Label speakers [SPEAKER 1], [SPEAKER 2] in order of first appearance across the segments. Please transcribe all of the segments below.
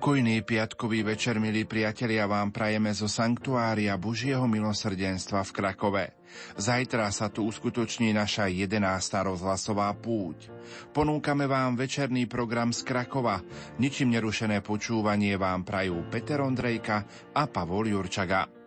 [SPEAKER 1] Pokojný piatkový večer, milí priatelia, vám prajeme zo Sanktuária Božieho milosrdenstva v Krakove. Zajtra sa tu uskutoční naša 11. rozhlasová púť. Ponúkame vám večerný program z Krakova. Ničím nerušené počúvanie vám prajú Peter Ondrejka a Pavol Jurčaga.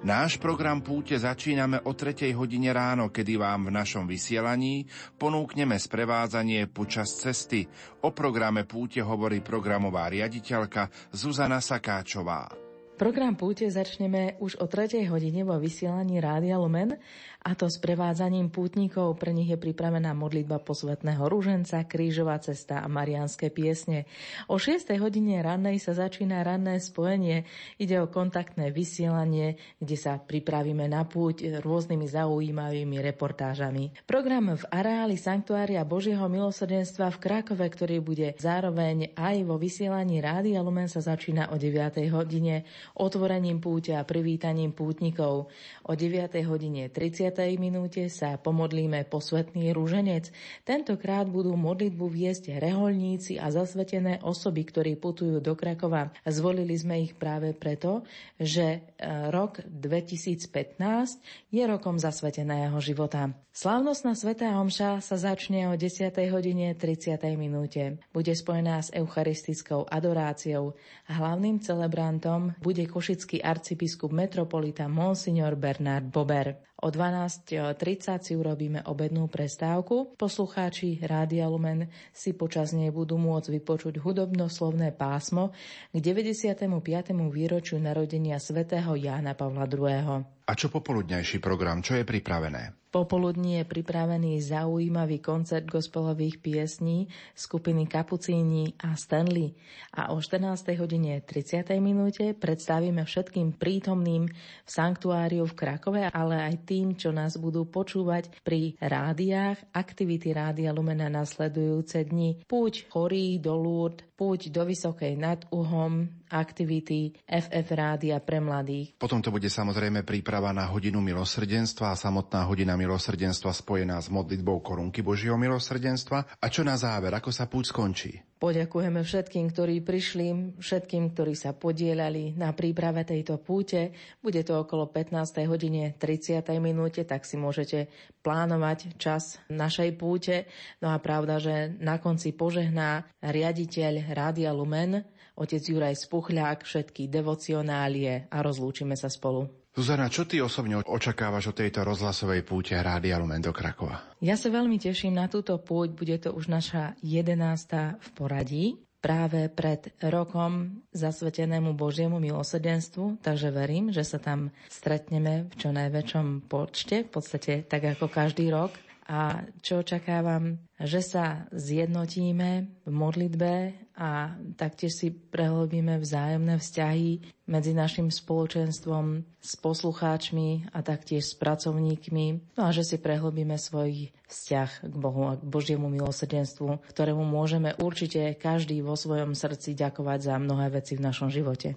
[SPEAKER 1] Náš program púte začíname o 3. hodine ráno, kedy vám v našom vysielaní ponúkneme sprevádzanie počas cesty. O programe púte hovorí programová riaditeľka Zuzana Sakáčová.
[SPEAKER 2] Program púte začneme už o 3. hodine vo vysielaní Rádia Lumen a to s prevádzaním pútnikov. Pre nich je pripravená modlitba posvetného rúženca, krížová cesta a marianské piesne. O 6. hodine rannej sa začína ranné spojenie. Ide o kontaktné vysielanie, kde sa pripravíme na púť rôznymi zaujímavými reportážami. Program v areáli Sanktuária Božieho milosrdenstva v Krakove, ktorý bude zároveň aj vo vysielaní Rádia Lumen sa začína o 9. hodine otvorením púte a privítaním pútnikov. O 9. hodine 30 minúte sa pomodlíme posvetný rúženec. Tentokrát budú modlitbu viesť reholníci a zasvetené osoby, ktorí putujú do Krakova. Zvolili sme ich práve preto, že e, rok 2015 je rokom zasveteného života. Slávnostná svetá omša sa začne o 10. hodine 30. minúte. Bude spojená s eucharistickou adoráciou. Hlavným celebrantom bude košický arcibiskup metropolita Monsignor Bernard Bober. O 12.30 si urobíme obednú prestávku. Poslucháči Rádia Lumen si počas nej budú môcť vypočuť hudobnoslovné pásmo k 95. výročiu narodenia svätého Jána Pavla II.
[SPEAKER 1] A čo popoludnejší program, čo je pripravené?
[SPEAKER 2] Popoludní je pripravený zaujímavý koncert gospelových piesní skupiny Kapucíni a Stanley. A o 14. hodine 30. minúte predstavíme všetkým prítomným v sanktuáriu v Krakove, ale aj tým, čo nás budú počúvať pri rádiách, aktivity Rádia Lumena nasledujúce dni. Púť chorí do Lourdes, púť do Vysokej nad Uhom, aktivity FF Rádia pre mladých.
[SPEAKER 1] Potom to bude samozrejme príprava na hodinu milosrdenstva a samotná hodina milosrdenstva spojená s modlitbou korunky Božieho milosrdenstva. A čo na záver, ako sa púť skončí?
[SPEAKER 2] Poďakujeme všetkým, ktorí prišli, všetkým, ktorí sa podielali na príprave tejto púte. Bude to okolo 15. hodine 30. minúte, tak si môžete plánovať čas našej púte. No a pravda, že na konci požehná riaditeľ Rádia Lumen, otec Juraj Spuchľák, všetky devocionálie a rozlúčime sa spolu.
[SPEAKER 1] Zuzana, čo ty osobne očakávaš od tejto rozhlasovej púte Rádia Lumen do Krakova?
[SPEAKER 2] Ja sa veľmi teším na túto púť, bude to už naša jedenásta v poradí. Práve pred rokom zasvetenému Božiemu milosrdenstvu, takže verím, že sa tam stretneme v čo najväčšom počte, v podstate tak ako každý rok. A čo očakávam, že sa zjednotíme v modlitbe a taktiež si prehlbíme vzájomné vzťahy medzi našim spoločenstvom s poslucháčmi a taktiež s pracovníkmi. No a že si prehlbíme svoj vzťah k Bohu a k Božiemu milosrdenstvu, ktorému môžeme určite každý vo svojom srdci ďakovať za mnohé veci v našom živote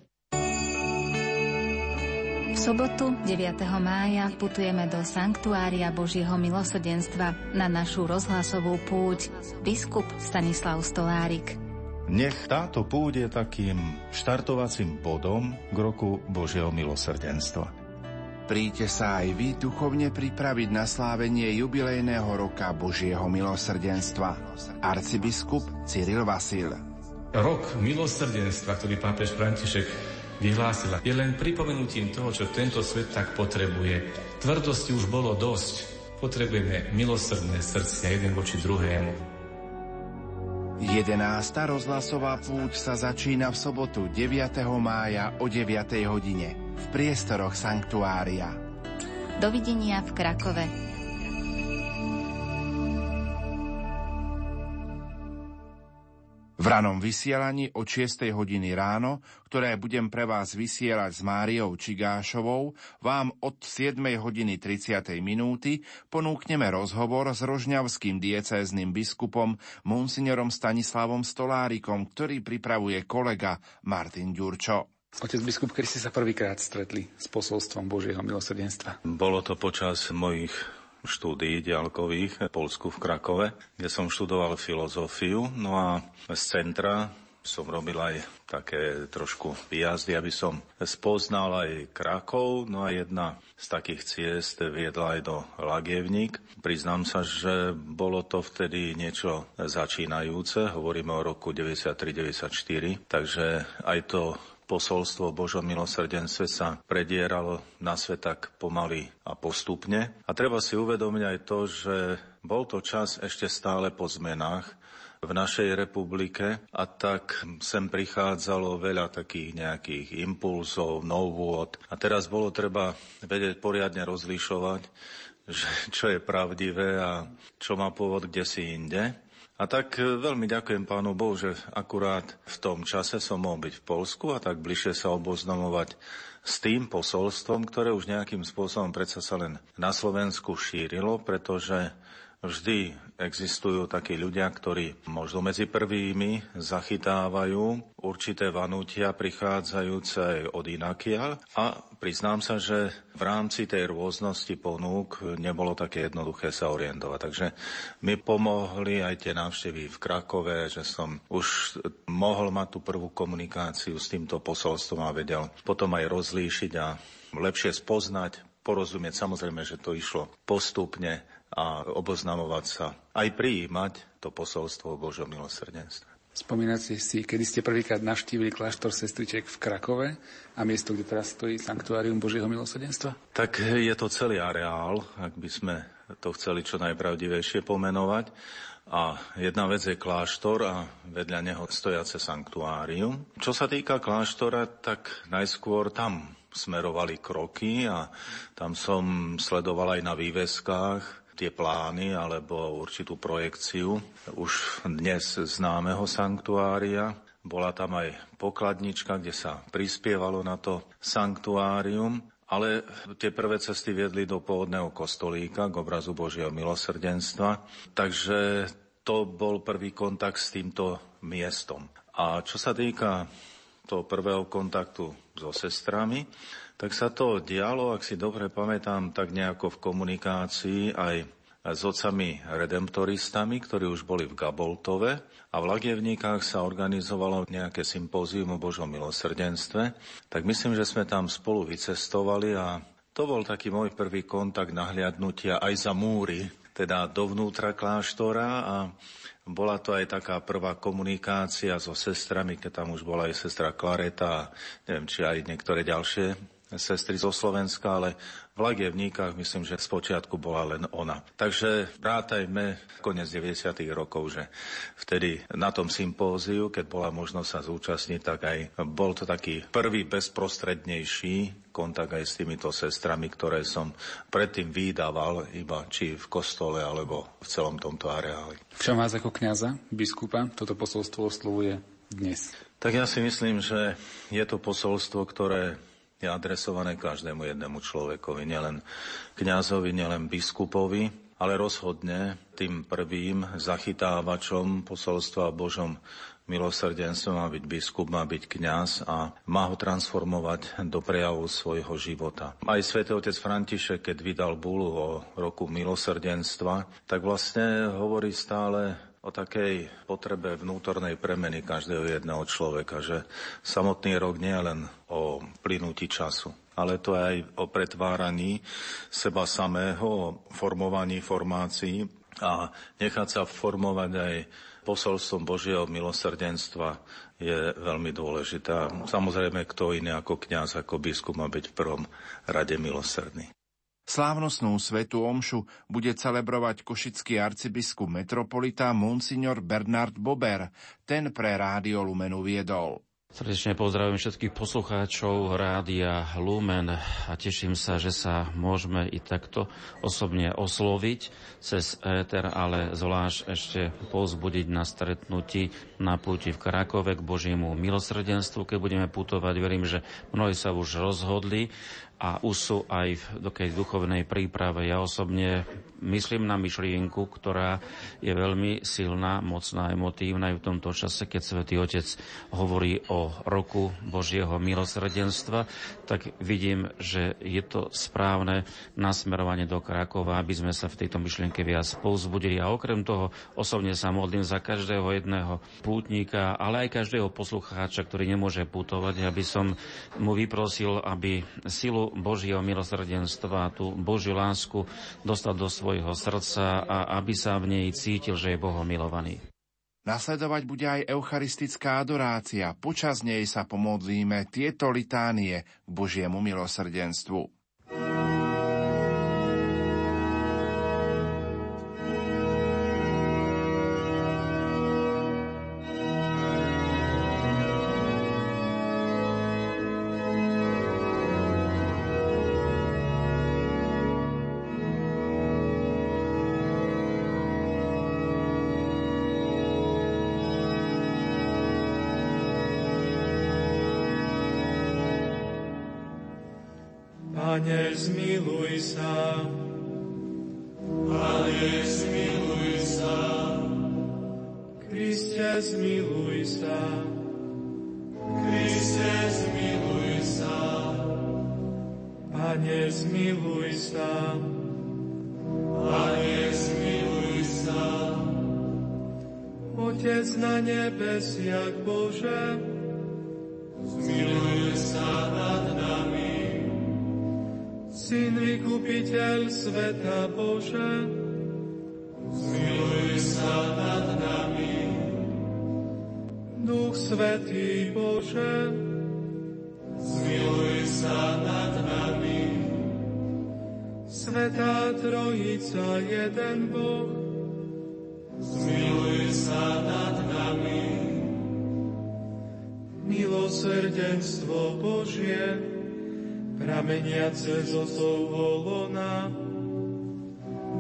[SPEAKER 3] sobotu 9. mája putujeme do Sanktuária Božieho milosrdenstva na našu rozhlasovú púť biskup Stanislav Stolárik.
[SPEAKER 4] Nech táto púť je takým štartovacím bodom k roku Božieho milosrdenstva.
[SPEAKER 1] Príďte sa aj vy duchovne pripraviť na slávenie jubilejného roka Božieho milosrdenstva. Arcibiskup Cyril Vasil.
[SPEAKER 5] Rok milosrdenstva, ktorý pápež František vyhlásila, je len pripomenutím toho, čo tento svet tak potrebuje. Tvrdosti už bolo dosť. Potrebujeme milosrdné srdcia jeden voči druhému.
[SPEAKER 1] 11. rozhlasová púť sa začína v sobotu 9. mája o 9. hodine v priestoroch Sanktuária.
[SPEAKER 3] Dovidenia v Krakove
[SPEAKER 1] V ranom vysielaní od 6. hodiny ráno, ktoré budem pre vás vysielať s Máriou Čigášovou, vám od 7. hodiny 30. minúty ponúkneme rozhovor s rožňavským diecézným biskupom monsignorom Stanislavom Stolárikom, ktorý pripravuje kolega Martin Ďurčo.
[SPEAKER 6] Otec biskup, kedy ste sa prvýkrát stretli s posolstvom Božieho milosrdenstva?
[SPEAKER 4] Bolo to počas mojich štúdií diálkových v Polsku v Krakove, kde som študoval filozofiu. No a z centra som robil aj také trošku výjazdy, aby som spoznal aj Krakov. No a jedna z takých ciest viedla aj do Lagievník. Priznám sa, že bolo to vtedy niečo začínajúce. Hovoríme o roku 93-94, takže aj to posolstvo Božom milosrdenstve sa predieralo na svet tak pomaly a postupne. A treba si uvedomiť aj to, že bol to čas ešte stále po zmenách, v našej republike a tak sem prichádzalo veľa takých nejakých impulzov, novôd a teraz bolo treba vedieť poriadne rozlišovať, že čo je pravdivé a čo má pôvod kde si inde. A tak veľmi ďakujem pánu Bohu, že akurát v tom čase som mohol byť v Polsku a tak bližšie sa oboznamovať s tým posolstvom, ktoré už nejakým spôsobom predsa sa len na Slovensku šírilo, pretože Vždy existujú takí ľudia, ktorí možno medzi prvými zachytávajú určité vanutia prichádzajúce aj od inakiaľ a priznám sa, že v rámci tej rôznosti ponúk nebolo také jednoduché sa orientovať. Takže mi pomohli aj tie návštevy v Krakove, že som už mohol mať tú prvú komunikáciu s týmto posolstvom a vedel potom aj rozlíšiť a lepšie spoznať porozumieť. Samozrejme, že to išlo postupne a oboznamovať sa, aj prijímať to posolstvo o Božom milosrdenstve.
[SPEAKER 6] Spomínate si, kedy ste prvýkrát navštívili kláštor sestriček v Krakove a miesto, kde teraz stojí Sanktuárium Božieho milosrdenstva?
[SPEAKER 4] Tak je to celý areál, ak by sme to chceli čo najpravdivejšie pomenovať. A jedna vec je kláštor a vedľa neho stojace sanktuárium. Čo sa týka kláštora, tak najskôr tam smerovali kroky a tam som sledoval aj na výveskách tie plány alebo určitú projekciu už dnes známeho sanktuária. Bola tam aj pokladnička, kde sa prispievalo na to sanktuárium, ale tie prvé cesty viedli do pôvodného kostolíka k obrazu Božieho milosrdenstva. Takže to bol prvý kontakt s týmto miestom. A čo sa týka toho prvého kontaktu so sestrami, tak sa to dialo, ak si dobre pamätám, tak nejako v komunikácii aj s otcami redemptoristami, ktorí už boli v Gaboltove a v Lagievníkách sa organizovalo nejaké sympózium o Božom milosrdenstve, tak myslím, že sme tam spolu vycestovali a to bol taký môj prvý kontakt nahliadnutia aj za múry, teda dovnútra kláštora a bola to aj taká prvá komunikácia so sestrami, keď tam už bola aj sestra Klareta a neviem, či aj niektoré ďalšie sestry zo Slovenska, ale v Lagievníkach myslím, že spočiatku bola len ona. Takže rátajme konec 90. rokov, že vtedy na tom sympóziu, keď bola možnosť sa zúčastniť, tak aj bol to taký prvý bezprostrednejší kontakt aj s týmito sestrami, ktoré som predtým vydával iba či v kostole alebo v celom tomto areáli.
[SPEAKER 6] V čom vás ako kňaza, biskupa, toto posolstvo oslovuje dnes?
[SPEAKER 4] Tak ja si myslím, že je to posolstvo, ktoré je adresované každému jednému človekovi, nielen kňazovi, nielen biskupovi, ale rozhodne tým prvým zachytávačom posolstva o Božom milosrdenstvo má byť biskup, má byť kňaz a má ho transformovať do prejavu svojho života. Aj svätý otec František, keď vydal bulu o roku milosrdenstva, tak vlastne hovorí stále o takej potrebe vnútornej premeny každého jedného človeka, že samotný rok nie je len o plynutí času, ale to aj o pretváraní seba samého, o formovaní formácií a nechať sa formovať aj posolstvom Božieho milosrdenstva je veľmi dôležité. Samozrejme, kto iný ako kňaz, ako biskup má byť v prvom rade milosrdný.
[SPEAKER 1] Slávnostnú svetu omšu bude celebrovať košický arcibiskup metropolita Monsignor Bernard Bober. Ten pre Rádio Lumenu viedol.
[SPEAKER 7] Srdečne pozdravujem všetkých poslucháčov Rádia Lumen a teším sa, že sa môžeme i takto osobne osloviť cez éter, ale zvlášť ešte povzbudiť na stretnutí na púti v Krakove k Božiemu milosrdenstvu, keď budeme putovať. Verím, že mnohí sa už rozhodli a už sú aj v dokej duchovnej príprave. Ja osobne myslím na myšlienku, ktorá je veľmi silná, mocná, emotívna aj v tomto čase, keď Svetý Otec hovorí o roku Božieho milosrdenstva, tak vidím, že je to správne nasmerovanie do Krakova, aby sme sa v tejto myšlienke viac povzbudili. A okrem toho osobne sa modlím za každého jedného pútnika, ale aj každého poslucháča, ktorý nemôže putovať, aby som mu vyprosil, aby silu Božieho milosrdenstva, tú Božiu lásku dostal do svojho srdca a aby sa v nej cítil, že je Bohom milovaný.
[SPEAKER 1] Nasledovať bude aj eucharistická adorácia. Počas nej sa pomodlíme tieto litánie k Božiemu milosrdenstvu.
[SPEAKER 8] Sa. Pane, zmiluj sa. Kriste, zmiluj sa. Kriste, zmiluj sa. Pane, zmiluj sa. Pane, zmiluj sa. Otec na nebesiach Bože, zmiluj sa nad. Syn vykupiteľ sveta Bože, zmiluj sa nad nami. Duch Svetý Bože, zmiluj sa nad nami. Svetá Trojica, jeden Boh, zmiluj sa nad nami. Milosrdenstvo Božie, prameniace zo svojho lona.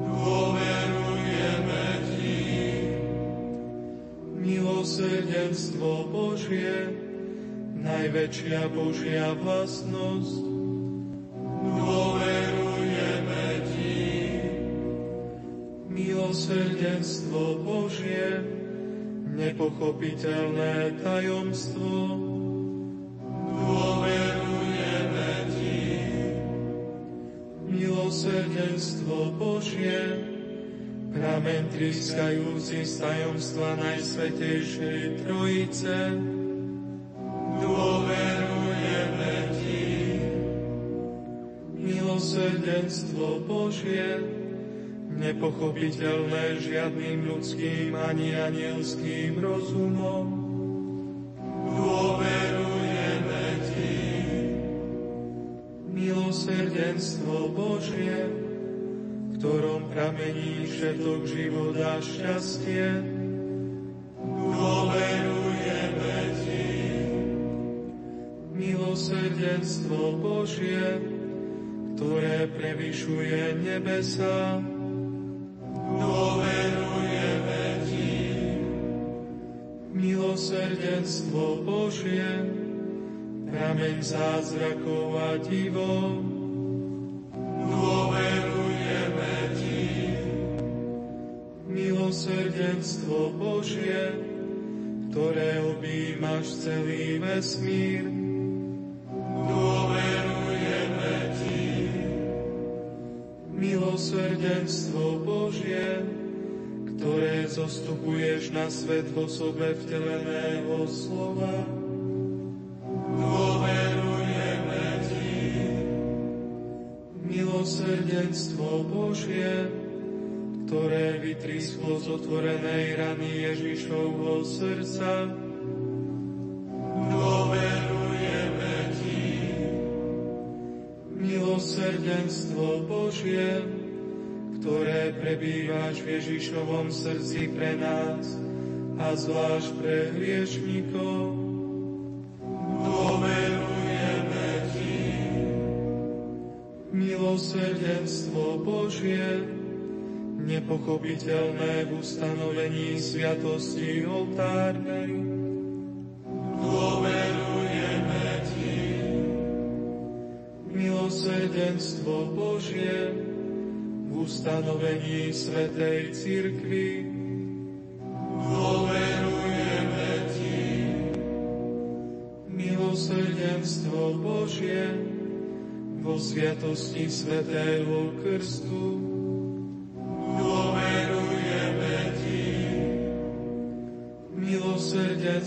[SPEAKER 8] Dôverujeme Ti. Milosrdenstvo Božie, najväčšia Božia vlastnosť. Dôverujeme Ti. Milosrdenstvo Božie, nepochopiteľné tajomstvo. Božie, pramen trískajúci z tajomstva Najsvetejšej Trojice, dôverujeme Ti. Milosrdenstvo Božie, nepochopiteľné žiadnym ľudským ani anielským rozumom, dôverujeme milosrdenstvo Božie, ktorom pramení všetok život a šťastie. Dôverujeme Ti. Milosrdenstvo Božie, ktoré prevyšuje nebesa. Dôverujeme Ti. Milosrdenstvo Božie, prameň zázrakov a divov. Milosrdenstvo Božie, ktoré objímaš celý vesmír. Dôverujeme Ti. Milosrdenstvo Božie, ktoré zostupuješ na svet v osobe vteleného slova. Dôverujeme Ti. Milosrdenstvo Božie, ktoré vytrisklo z otvorenej rany Ježišovho srdca, dôverujeme Ti. Milosrdenstvo Božie, ktoré prebývaš v Ježišovom srdci pre nás a zvlášť pre hriešnikov, dôverujeme Ti. Milosrdenstvo Božie, nepochopiteľné v ustanovení sviatosti oltárnej, dôverujeme Ti. Milosrdenstvo Božie, v ustanovení Svetej Cirkvi. Dôverujeme Ti. Milosrdenstvo Božie vo sviatosti Svetého Krstu.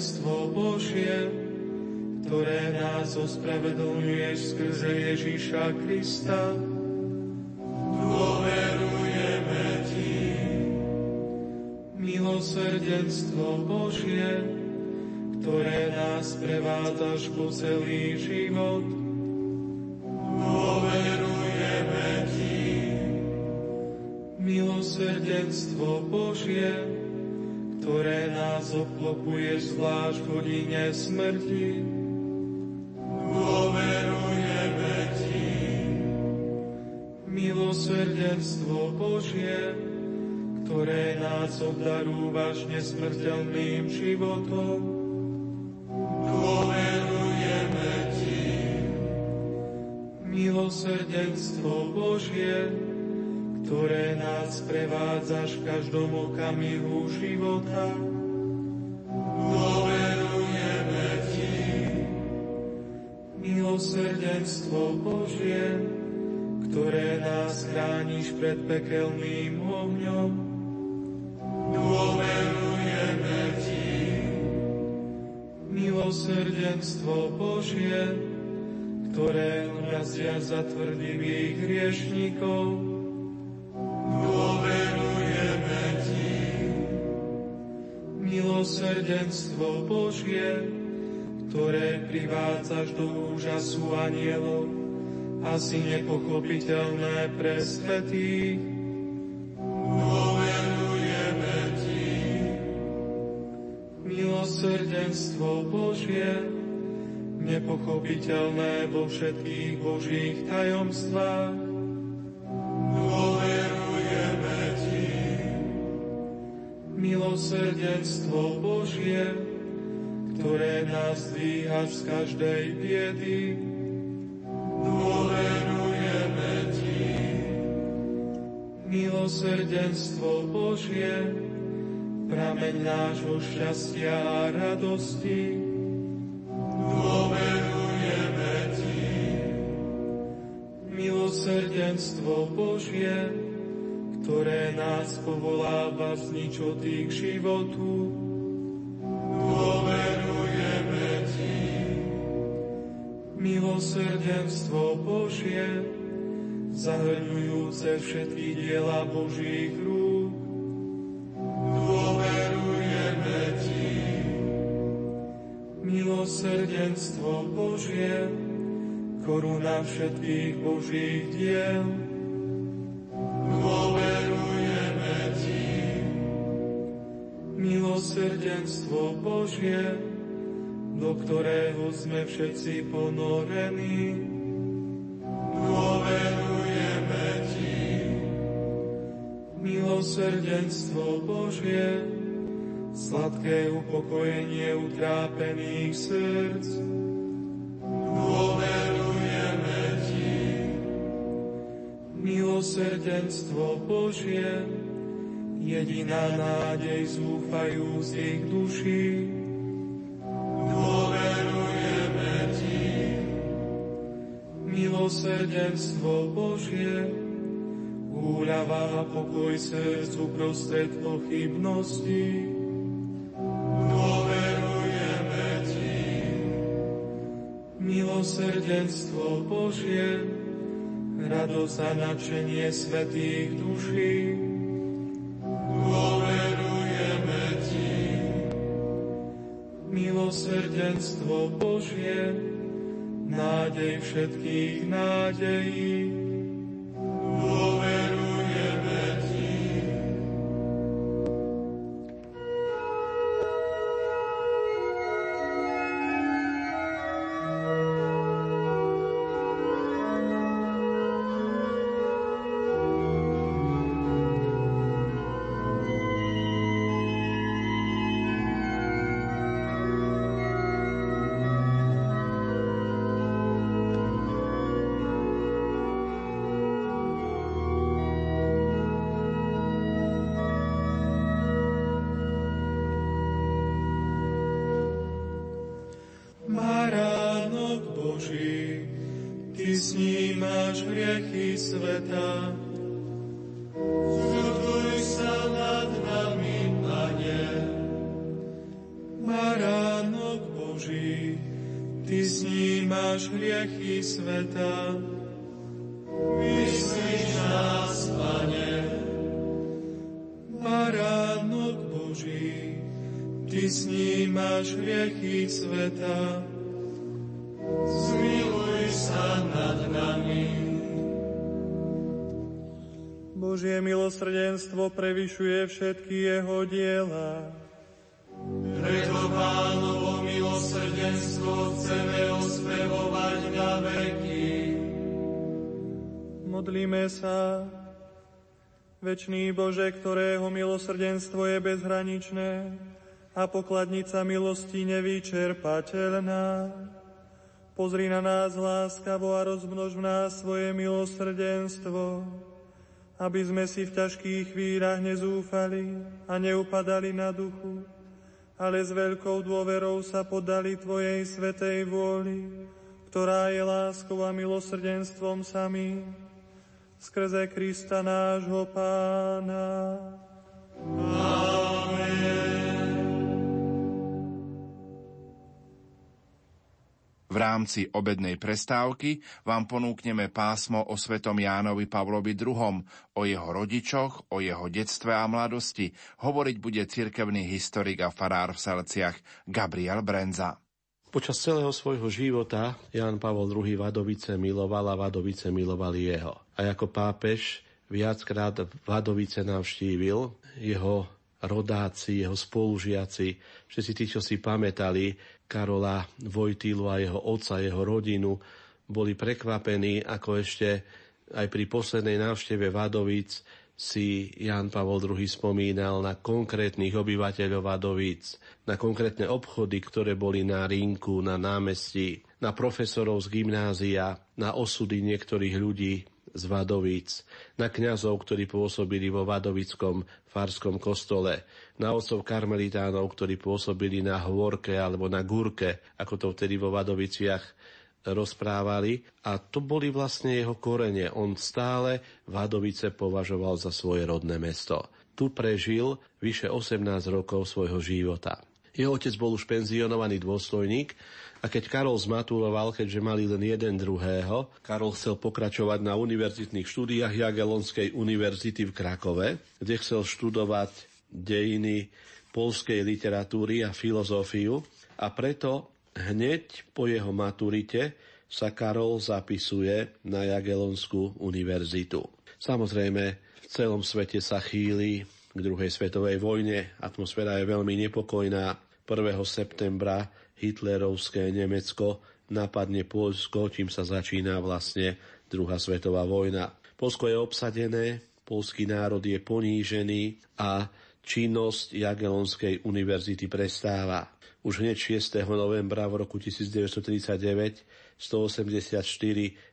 [SPEAKER 8] Milosrdenstvo Božie, ktoré nás ospravedlňuješ skrze Ježíša Krista, milosrdenstvo Božie, ktoré nás prevádzaš po celý život. Dôverujeme Ti. Milosrdenstvo Božie, ktoré nás obklopuje zvlášť v hodine smrti. Dôverujeme Ti. Milosrdenstvo Božie, ktoré nás obdarúvaš nesmrteľným životom. Dôverujeme Ti. Milosrdenstvo Božie, ktoré nás prevádzaš v každom okamihu života. Dôverujeme Ti. Milosrdenstvo Božie, ktoré nás chrániš pred pekelným ohňom. Dôverujeme Ti. Milosrdenstvo Božie, ktoré mrazia za tvrdivých hriešnikov, Milosrdenstvo Božie, ktoré privádzaš do úžasu anielov, asi nepochopiteľné pre svetých, milosrdenstvo Božie, nepochopiteľné vo všetkých Božích tajomstvách. Milosrdenstvo Božie, ktoré nás dvíha z každej biedy. Dôverujeme Ti. Milosrdenstvo Božie, prameň nášho šťastia a radosti. Dôverujeme Ti. Milosrdenstvo Božie, ktoré nás povoláva z ničoty k životu. Dôverujeme Ti. Milosrdenstvo Božie, zahrňujúce všetky diela Božích rúk, milosrdenstvo Božie, koruna všetkých Božích diel. Božie, do ktorého sme všetci ponorení. Dôverujeme Ti. Milosrdenstvo Božie, sladké upokojenie utrápených srdc. Dôverujeme Ti. Milosrdenstvo Božie, jediná nádej zúfajúcich duší. Milosrdenstvo Božie, úľava a pokoj srdcu prostred pochybností. milosrdenstvo Božie, radosť a nadšenie svetých duší. Dôverujeme Ti. Milosrdenstvo Božie, nádej všetkých nádejí. Hriechy sveta. Zmiluj sa nad nami. Božie milosrdenstvo prevyšuje všetky jeho diela. Preto pánovo milosrdenstvo chceme ospevovať na veky. Modlíme sa. Večný Bože, ktorého milosrdenstvo je bezhraničné a pokladnica milosti nevyčerpateľná. Pozri na nás láskavo a rozmnož v nás svoje milosrdenstvo, aby sme si v ťažkých chvíľach nezúfali a neupadali na duchu, ale s veľkou dôverou sa podali Tvojej svetej vôli, ktorá je láskou a milosrdenstvom samým skrze Krista nášho Pána.
[SPEAKER 1] Rámci obednej prestávky vám ponúkneme pásmo o svetom Jánovi Pavlovi II, o jeho rodičoch, o jeho detstve a mladosti. Hovoriť bude cirkevný historik a farár v Selciach Gabriel Brenza.
[SPEAKER 9] Počas celého svojho života Ján Pavol II Vadovice miloval a Vadovice milovali jeho. A ako pápež viackrát Vadovice navštívil, jeho rodáci, jeho spolužiaci, všetci tí, čo si pamätali Karola Vojtilu a jeho otca, jeho rodinu, boli prekvapení, ako ešte aj pri poslednej návšteve Vadovic si Jan Pavol II spomínal na konkrétnych obyvateľov Vadovíc, na konkrétne obchody, ktoré boli na rinku, na námestí, na profesorov z gymnázia, na osudy niektorých ľudí z Vadovíc, na kňazov, ktorí pôsobili vo Vadovickom farskom kostole, na otcov karmelitánov, ktorí pôsobili na Hvorke alebo na Gurke, ako to vtedy vo Vadoviciach rozprávali a to boli vlastne jeho korene. On stále Vadovice považoval za svoje rodné mesto. Tu prežil vyše 18 rokov svojho života. Jeho otec bol už penzionovaný dôstojník a keď Karol zmaturoval, keďže mali len jeden druhého, Karol chcel pokračovať na univerzitných štúdiách Jagelonskej univerzity v Krakove, kde chcel študovať dejiny polskej literatúry a filozofiu a preto Hneď po jeho maturite sa Karol zapisuje na Jagelonskú univerzitu. Samozrejme, v celom svete sa chýli k druhej svetovej vojne. Atmosféra je veľmi nepokojná. 1. septembra hitlerovské Nemecko napadne Polsko, čím sa začína vlastne druhá svetová vojna. Polsko je obsadené, polský národ je ponížený a činnosť Jagelonskej univerzity prestáva. Už hneď 6. novembra v roku 1939 184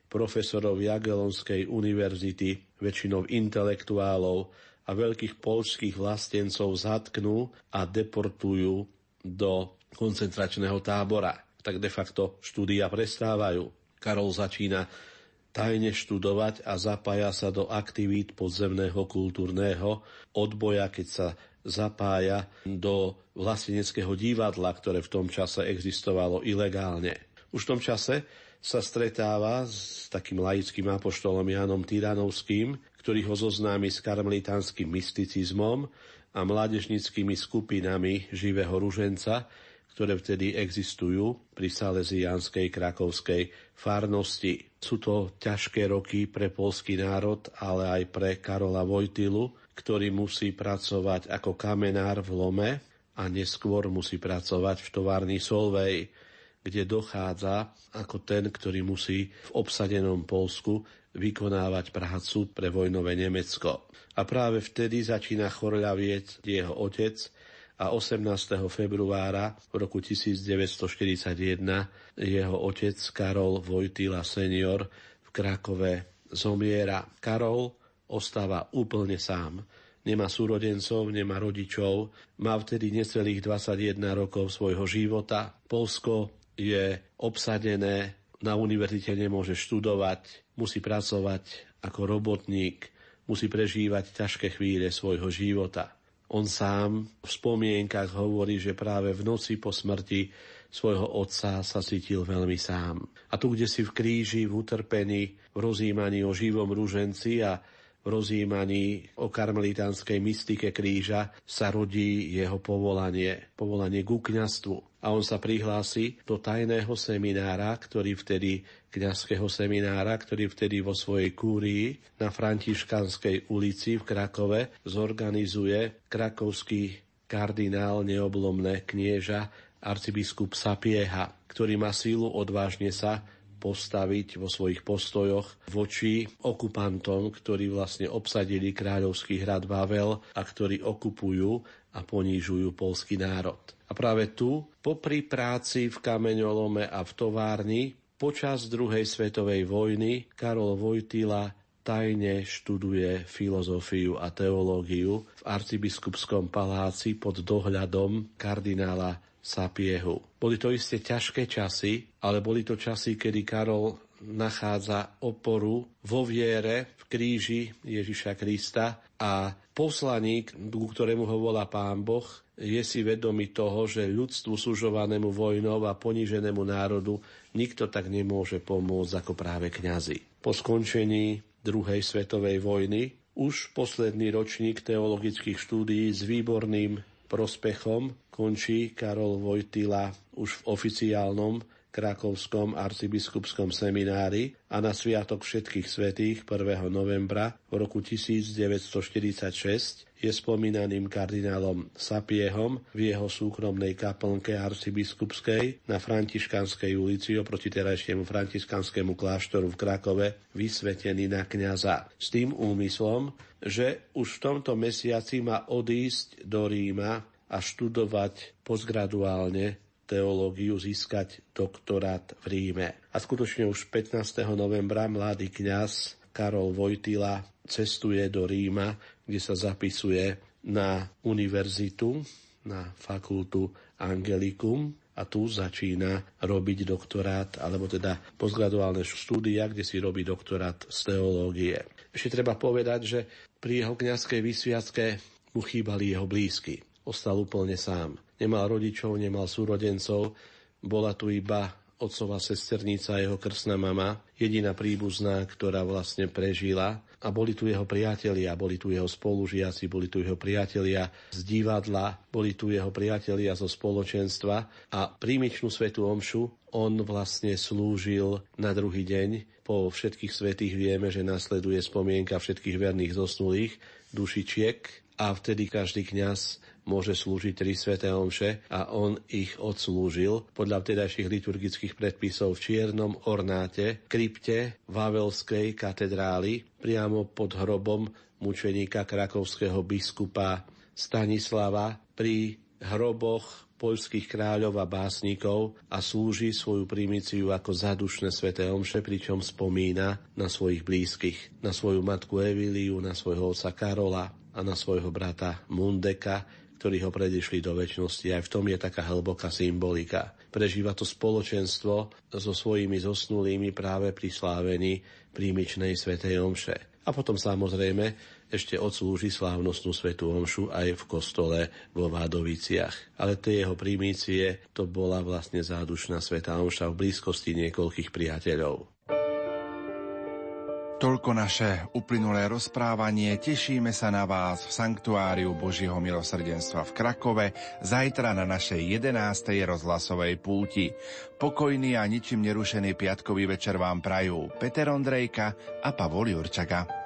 [SPEAKER 9] profesorov Jagelonskej univerzity, väčšinou intelektuálov a veľkých polských vlastencov zatknú a deportujú do koncentračného tábora. Tak de facto štúdia prestávajú. Karol začína tajne študovať a zapája sa do aktivít podzemného kultúrneho odboja, keď sa zapája do vlasteneckého divadla, ktoré v tom čase existovalo ilegálne. Už v tom čase sa stretáva s takým laickým apoštolom Jánom Tyranovským, ktorý ho zoznámi s karmelitánskym mysticizmom a mládežnickými skupinami živého ruženca, ktoré vtedy existujú pri Salesianskej krakovskej farnosti. Sú to ťažké roky pre polský národ, ale aj pre Karola Vojtilu, ktorý musí pracovať ako kamenár v Lome a neskôr musí pracovať v továrni Solvej, kde dochádza ako ten, ktorý musí v obsadenom Polsku vykonávať prácu pre vojnové Nemecko. A práve vtedy začína chorľavieť jeho otec a 18. februára v roku 1941 jeho otec Karol Vojtila senior v Krakove zomiera. Karol ostáva úplne sám. Nemá súrodencov, nemá rodičov, má vtedy necelých 21 rokov svojho života. Polsko je obsadené, na univerzite nemôže študovať, musí pracovať ako robotník musí prežívať ťažké chvíle svojho života. On sám v spomienkach hovorí, že práve v noci po smrti svojho otca sa cítil veľmi sám. A tu, kde si v kríži, v utrpení, v rozjímaní o živom rúženci a rozjímaní o karmelitánskej mystike kríža sa rodí jeho povolanie, povolanie ku kňastvu. A on sa prihlási do tajného seminára, ktorý vtedy, kňazského seminára, ktorý vtedy vo svojej kúrii na Františkanskej ulici v Krakove zorganizuje krakovský kardinál neoblomné knieža arcibiskup Sapieha, ktorý má sílu odvážne sa postaviť vo svojich postojoch voči okupantom, ktorí vlastne obsadili kráľovský hrad Vavel a ktorí okupujú a ponížujú polský národ. A práve tu, popri práci v kameňolome a v továrni, počas druhej svetovej vojny Karol Vojtila tajne študuje filozofiu a teológiu v arcibiskupskom paláci pod dohľadom kardinála Sapiehu. Boli to isté ťažké časy, ale boli to časy, kedy Karol nachádza oporu vo viere v kríži Ježiša Krista a poslaník, ku ktorému ho volá Pán Boh, je si vedomý toho, že ľudstvu sužovanému vojnou a poníženému národu nikto tak nemôže pomôcť ako práve kňazi. Po skončení druhej svetovej vojny už posledný ročník teologických štúdií s výborným prospechom končí Karol Vojtila už v oficiálnom krakovskom arcibiskupskom seminári a na Sviatok všetkých svetých 1. novembra v roku 1946 je spomínaným kardinálom Sapiehom v jeho súkromnej kaplnke arcibiskupskej na Františkanskej ulici oproti terajšiemu františkanskému kláštoru v Krakove vysvetený na kňaza. S tým úmyslom, že už v tomto mesiaci má odísť do Ríma a študovať postgraduálne teológiu získať doktorát v Ríme. A skutočne už 15. novembra mladý kňaz Karol Vojtila cestuje do Ríma, kde sa zapisuje na univerzitu, na fakultu Angelikum a tu začína robiť doktorát, alebo teda postgraduálne štúdia, kde si robí doktorát z teológie. Ešte treba povedať, že pri jeho kňazskej vysviacke mu chýbali jeho blízky. Ostal úplne sám. Nemal rodičov, nemal súrodencov, bola tu iba otcová sesternica, jeho krsná mama, jediná príbuzná, ktorá vlastne prežila. A boli tu jeho priatelia, boli tu jeho spolužiaci, boli tu jeho priatelia z divadla, boli tu jeho priatelia zo spoločenstva a prímičnú svetu omšu on vlastne slúžil na druhý deň. Po všetkých svetých vieme, že nasleduje spomienka všetkých verných zosnulých dušičiek a vtedy každý kňaz môže slúžiť tri sveté omše a on ich odslúžil podľa vtedajších liturgických predpisov v čiernom ornáte, krypte Vavelskej katedrály priamo pod hrobom mučeníka krakovského biskupa Stanislava pri hroboch poľských kráľov a básnikov a slúži svoju primíciu ako zadušné sveté omše, pričom spomína na svojich blízkych, na svoju matku Evíliu, na svojho otca Karola a na svojho brata Mundeka, ktorí ho predišli do väčšnosti. Aj v tom je taká hlboká symbolika. Prežíva to spoločenstvo so svojimi zosnulými práve pri slávení prímičnej svetej omše. A potom samozrejme ešte odslúži slávnostnú svetú omšu aj v kostole vo Vádoviciach. Ale tie jeho primície to bola vlastne zádušná svetá omša v blízkosti niekoľkých priateľov.
[SPEAKER 1] Toľko naše uplynulé rozprávanie. Tešíme sa na vás v Sanktuáriu Božieho milosrdenstva v Krakove zajtra na našej 11. rozhlasovej púti. Pokojný a ničím nerušený piatkový večer vám prajú Peter Ondrejka a Pavol Jurčaga.